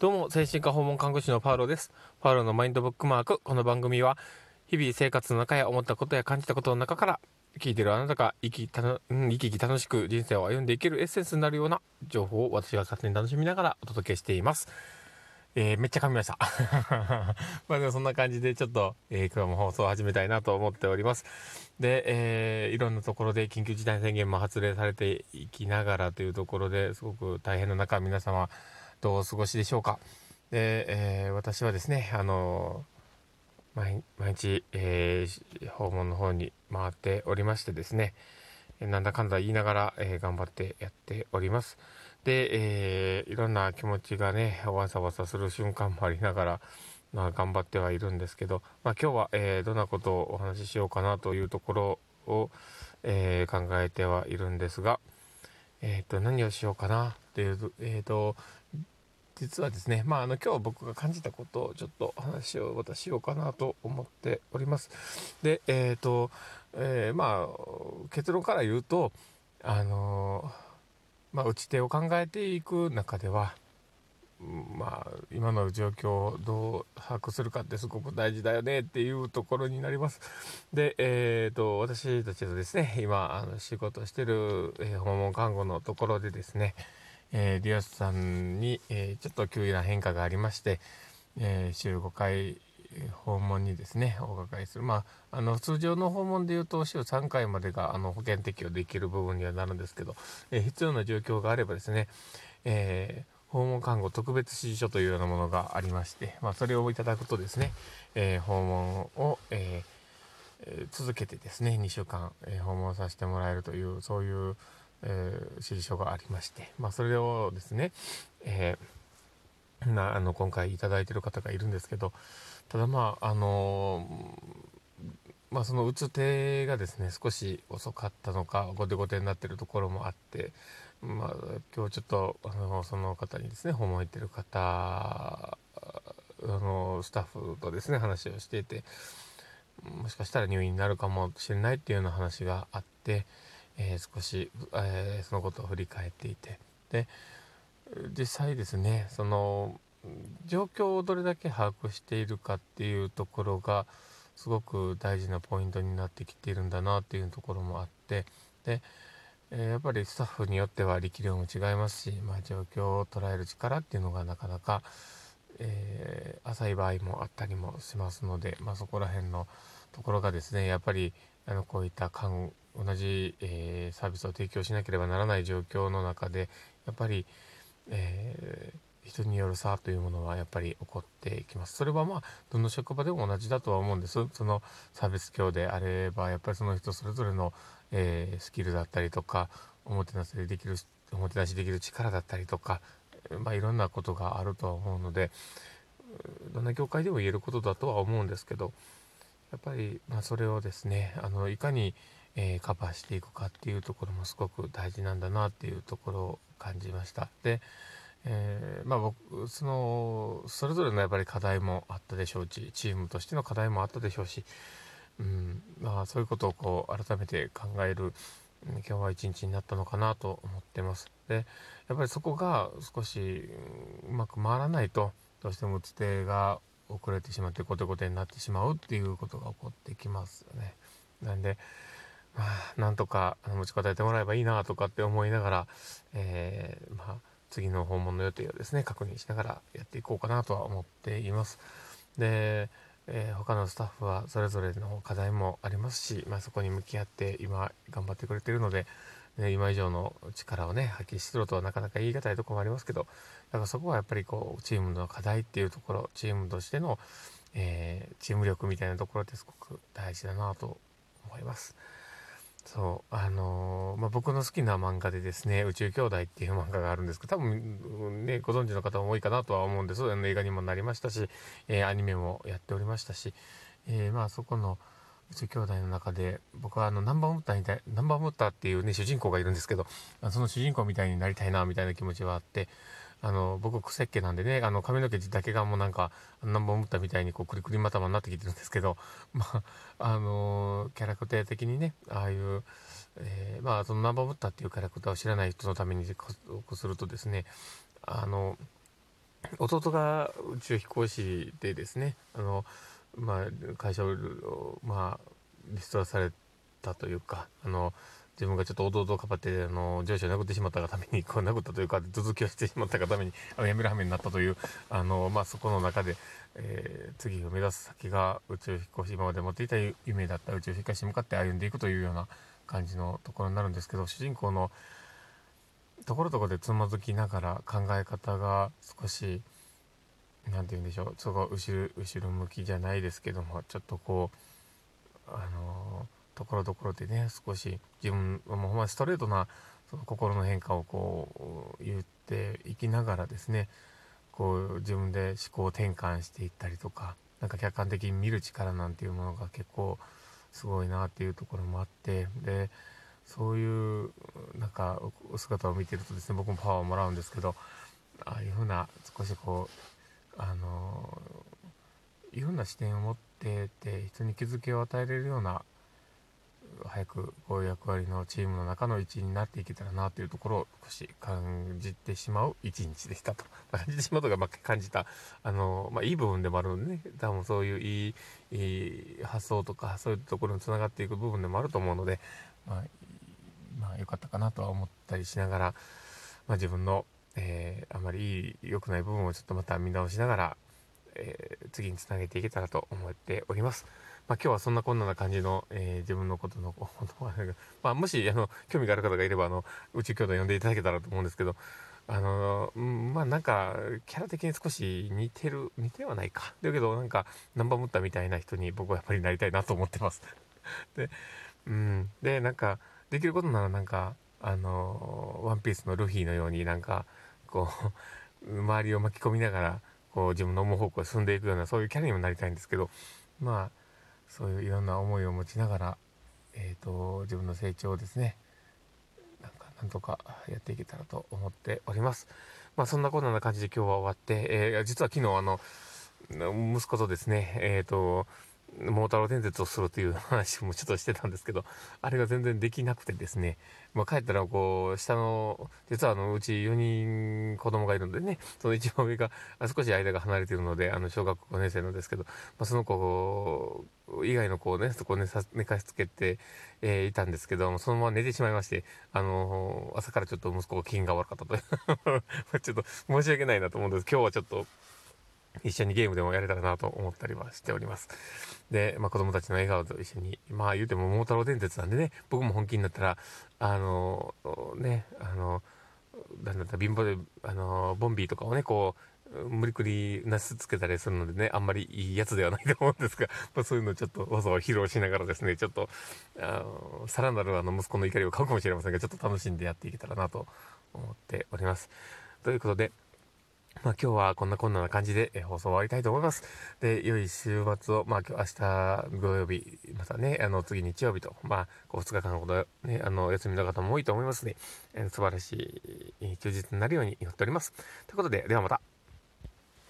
どうも、精神科訪問看護師のパウロです。パウロのマインドブックマーク。この番組は、日々生活の中や思ったことや感じたことの中から、聞いてるあなたが生きたの、生き生き楽しく人生を歩んでいけるエッセンスになるような情報を私が勝手に楽しみながらお届けしています。えー、めっちゃ噛みました。まあでもそんな感じでちょっと、えー、今日も放送を始めたいなと思っております。で、えー、いろんなところで緊急事態宣言も発令されていきながらというところですごく大変な中、皆様どうお過ごしでしょうか。で、えー、私はですね、あの毎日、えー、訪問の方に回っておりましてですね、なんだかんだ言いながら、えー、頑張ってやっております。で、えー、いろんな気持ちがね、わさわさする瞬間もありながら、まあ、頑張ってはいるんですけど、まあ、今日は、えー、どんなことをお話ししようかなというところを、え、考えてはいるんですが、えっ、と、何をしようかなっていう、えっ、と、実はですね、まあ、あの今日僕が感じたことをちょっと話を私しようかなと思っております。で、えっ、と、えー、まあ、結論から言うと、あのまあ、打ち手を考えていく中では、まあ、今の状況をどう把握するかってすごく大事だよねっていうところになります。で、えーと、私たちのですね今あの仕事してる、え、訪問看護のところでですね、えー、リアスさんに、えー、ちょっと急な変化がありまして、え週5回訪問にですねお伺いする。まああの通常の訪問でいうと週3回までがあの保険適用できる部分にはなるんですけど、え必要な状況があればですね、え訪問看護特別指示書というようなものがありまして、まあ、それをいただくとですね、え、訪問を、え、続けてですね2週間、え、訪問させてもらえるというそういう、え指示書がありまして、まあ、それをですね、えなあの今回頂いてる方がいるんですけどただまああのまあ、その打つ手がですね少し遅かったのか後手後手になってるところもあってまあ、今日ちょっとあのその方にですね訪問行ってる方あのスタッフとですね話をしていてもしかしたら入院になるかもしれないっていうような話があって、えー、少し、えー、そのことを振り返っていて。で実際ですねその状況をどれだけ把握しているかっていうところがすごく大事なポイントになってきているんだなっていうところもあって。でえー、やっぱりスタッフによっては力量も違いますし、まあ、状況を捉える力っていうのがなかなか、えー、浅い場合もあったりもしますので、まあ、そこら辺のところがですねやっぱりあのこういった同じ、えー、サービスを提供しなければならない状況の中でやっぱり、え人による差というものはやっぱり起こっていきます。それはまあどの職場でも同じだとは思うんです。そのサービス業であればやっぱりその人それぞれのえー、スキルだったりとかおもてなしできるおもてなしできる力だったりとか、まあ、いろんなことがあるとは思うのでどんな業界でも言えることだとは思うんですけどやっぱり、まあ、それをですねあのいかに、えー、カバーしていくかっていうところもすごく大事なんだなっていうところを感じました。でえー、まあ僕そのそれぞれのやっぱり課題もあったでしょうしチームとしての課題もあったでしょうしうんまあ、そういうことをこう改めて考える今日は一日になったのかなと思ってます。でやっぱりそこが少しうまく回らないとどうしても打つ手が遅れてしまってコテコテになってしまうっていうことが起こってきますよね。なんでまあなんとか持ちこたえてもらえばいいなとかって思いながら、えー、まあ、次の訪問の予定をですね確認しながらやっていこうかなとは思っています。でえー、他のスタッフはそれぞれの課題もありますし、まあ、そこに向き合って今頑張ってくれてるので、ね、今以上の力をね発揮しろとはなかなか言い難いところもありますけどだからそこはやっぱりこうチームの課題っていうところチームとしての、えー、チーム力みたいなところってすごく大事だなと思います。そうあのー、まあ、僕の好きな漫画でですね「宇宙兄弟」っていう漫画があるんですけど多分ねご存知の方も多いかなとは思うんです映画にもなりましたし、えー、アニメもやっておりましたし、えー、まあそこの宇宙兄弟の中で僕はあのナンバームッターみたいナンバームッターっていうね主人公がいるんですけどその主人公みたいになりたいなみたいな気持ちはあってあの僕癖っ気なんでねあの髪の毛だけがもうなんか何本持ったみたいにこうクリクリ頭になってきてるんですけど まああのキャラクター的にねああいう、えー、まあそのナンバームッタっていうキャラクターを知らない人のためにこするとですねあの弟が宇宙飛行士でですねあの、まあ、会社を、まあ、リストラされたというかあの自分がちょっと弟をかばってあの上司を殴ってしまったがためにこう殴ったというか続きをしてしまったがためにあの辞める羽目になったというあの、まあ、そこの中で、えー、次を目指す先が宇宙飛行士今まで持っていた夢だった宇宙飛行士に向かって歩んでいくというような感じのところになるんですけど主人公のところどころでつまずきながら考え方が少し何て言うんでしょうそこ後ろ後ろ向きじゃないですけどもちょっとこうあのところどころでね少し自分もうほんまストレートなその心の変化をこう言っていきながらですねこう自分で思考転換していったりとかなんか客観的に見る力なんていうものが結構すごいなっていうところもあってでそういうなんか姿を見てるとですね僕もパワーをもらうんですけどああいうふうな少しこうあのいろんな視点を持ってて人に気づきを与えれるような早くこういう役割のチームの中の一員になっていけたらなというところを少し感じてしまう一日でしたと。感じてしまうとか、まあ、感じた、あの、まあ、いい部分でもあるのでね、多分そういういいいい発想とか、そういうところにつながっていく部分でもあると思うので、まあ、まあ、良かったかなとは思ったりしながら、まあ、自分の、えー、あまり良くない部分をちょっとまた見直しながら、えー、次につなげていけたらと思っております。まあ、今日はそんなこんなな感じの、えー、自分のことの、まあ、もし、あの、興味がある方がいれば、あの、宇宙兄弟呼んでいただけたらと思うんですけど、あの、まあ、なんか、キャラ的に少し似てる、似てはないか。だけど、なんか、ナンバームッタみたいな人に僕はやっぱりなりたいなと思ってます。で、うん。で、なんか、できることならなんか、あの、ワンピースのルフィのようになんか、こう、周りを巻き込みながら、こう、自分の思う方向へ進んでいくような、そういうキャラにもなりたいんですけど、まあ、そういういろんな思いを持ちながら、えーと、自分の成長をですねなんかなんとかやっていけたらと思っております。まあそんなこんな感じで今日は終わって、えー、実は昨日あの息子とですねえっ、ー、と桃太郎電鉄をするという話もちょっとしてたんですけど、あれが全然できなくてですね、まあ、帰ったらこう、下の、実はあの、うち4人子供がいるのでね、その一番上が、少し間が離れているので、あの、小学5年生なんですけど、まあ、その子以外の子をね、そこ寝さ寝かしつけて、えー、いたんですけど、そのまま寝てしまいまして、あのー、朝からちょっと息子が機嫌が悪かったという。ちょっと申し訳ないなと思うんです。今日はちょっと、一緒にゲームでもやれたらなと思ったりはしております。で、まあ、子供たちの笑顔と一緒に、まあ言うても桃太郎電鉄なんでね、僕も本気になったら、あの、ね、あの、なんだった貧乏で、あの、ボンビーとかをね、こう、無理くりなすつけたりするのでね、あんまりいいやつではないと思うんですが、まあ、そういうのをちょっとわざわざ披露しながらですね、ちょっと、あ、さらなるあの息子の怒りを買うかもしれませんが、ちょっと楽しんでやっていけたらなと思っております。ということで、まあ今日はこんなこんなな感じで、放送終わりたいと思います。で、良い週末を、まあ今日明日土曜日、またね、あの次日曜日と、まあこう2日間ほどね、あの休みの方も多いと思いますので、素晴らしい休日になるように祈っております。ということで、ではまた。